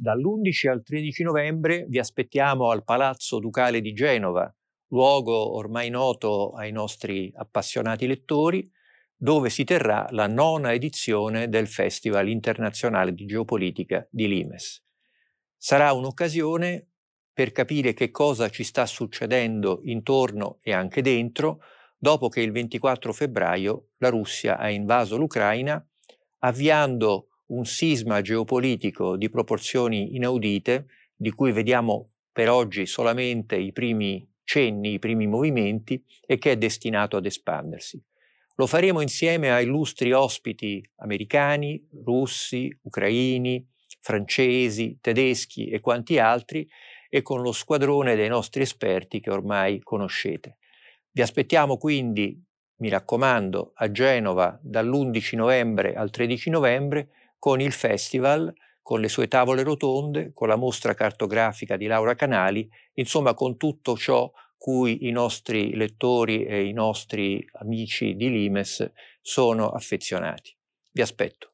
Dall'11 al 13 novembre vi aspettiamo al Palazzo Ducale di Genova, luogo ormai noto ai nostri appassionati lettori, dove si terrà la nona edizione del Festival internazionale di geopolitica di Limes. Sarà un'occasione per capire che cosa ci sta succedendo intorno e anche dentro dopo che il 24 febbraio la Russia ha invaso l'Ucraina, avviando un sisma geopolitico di proporzioni inaudite, di cui vediamo per oggi solamente i primi cenni, i primi movimenti e che è destinato ad espandersi. Lo faremo insieme a illustri ospiti americani, russi, ucraini, francesi, tedeschi e quanti altri e con lo squadrone dei nostri esperti che ormai conoscete. Vi aspettiamo quindi, mi raccomando, a Genova dall'11 novembre al 13 novembre con il festival, con le sue tavole rotonde, con la mostra cartografica di Laura Canali, insomma con tutto ciò cui i nostri lettori e i nostri amici di Limes sono affezionati. Vi aspetto.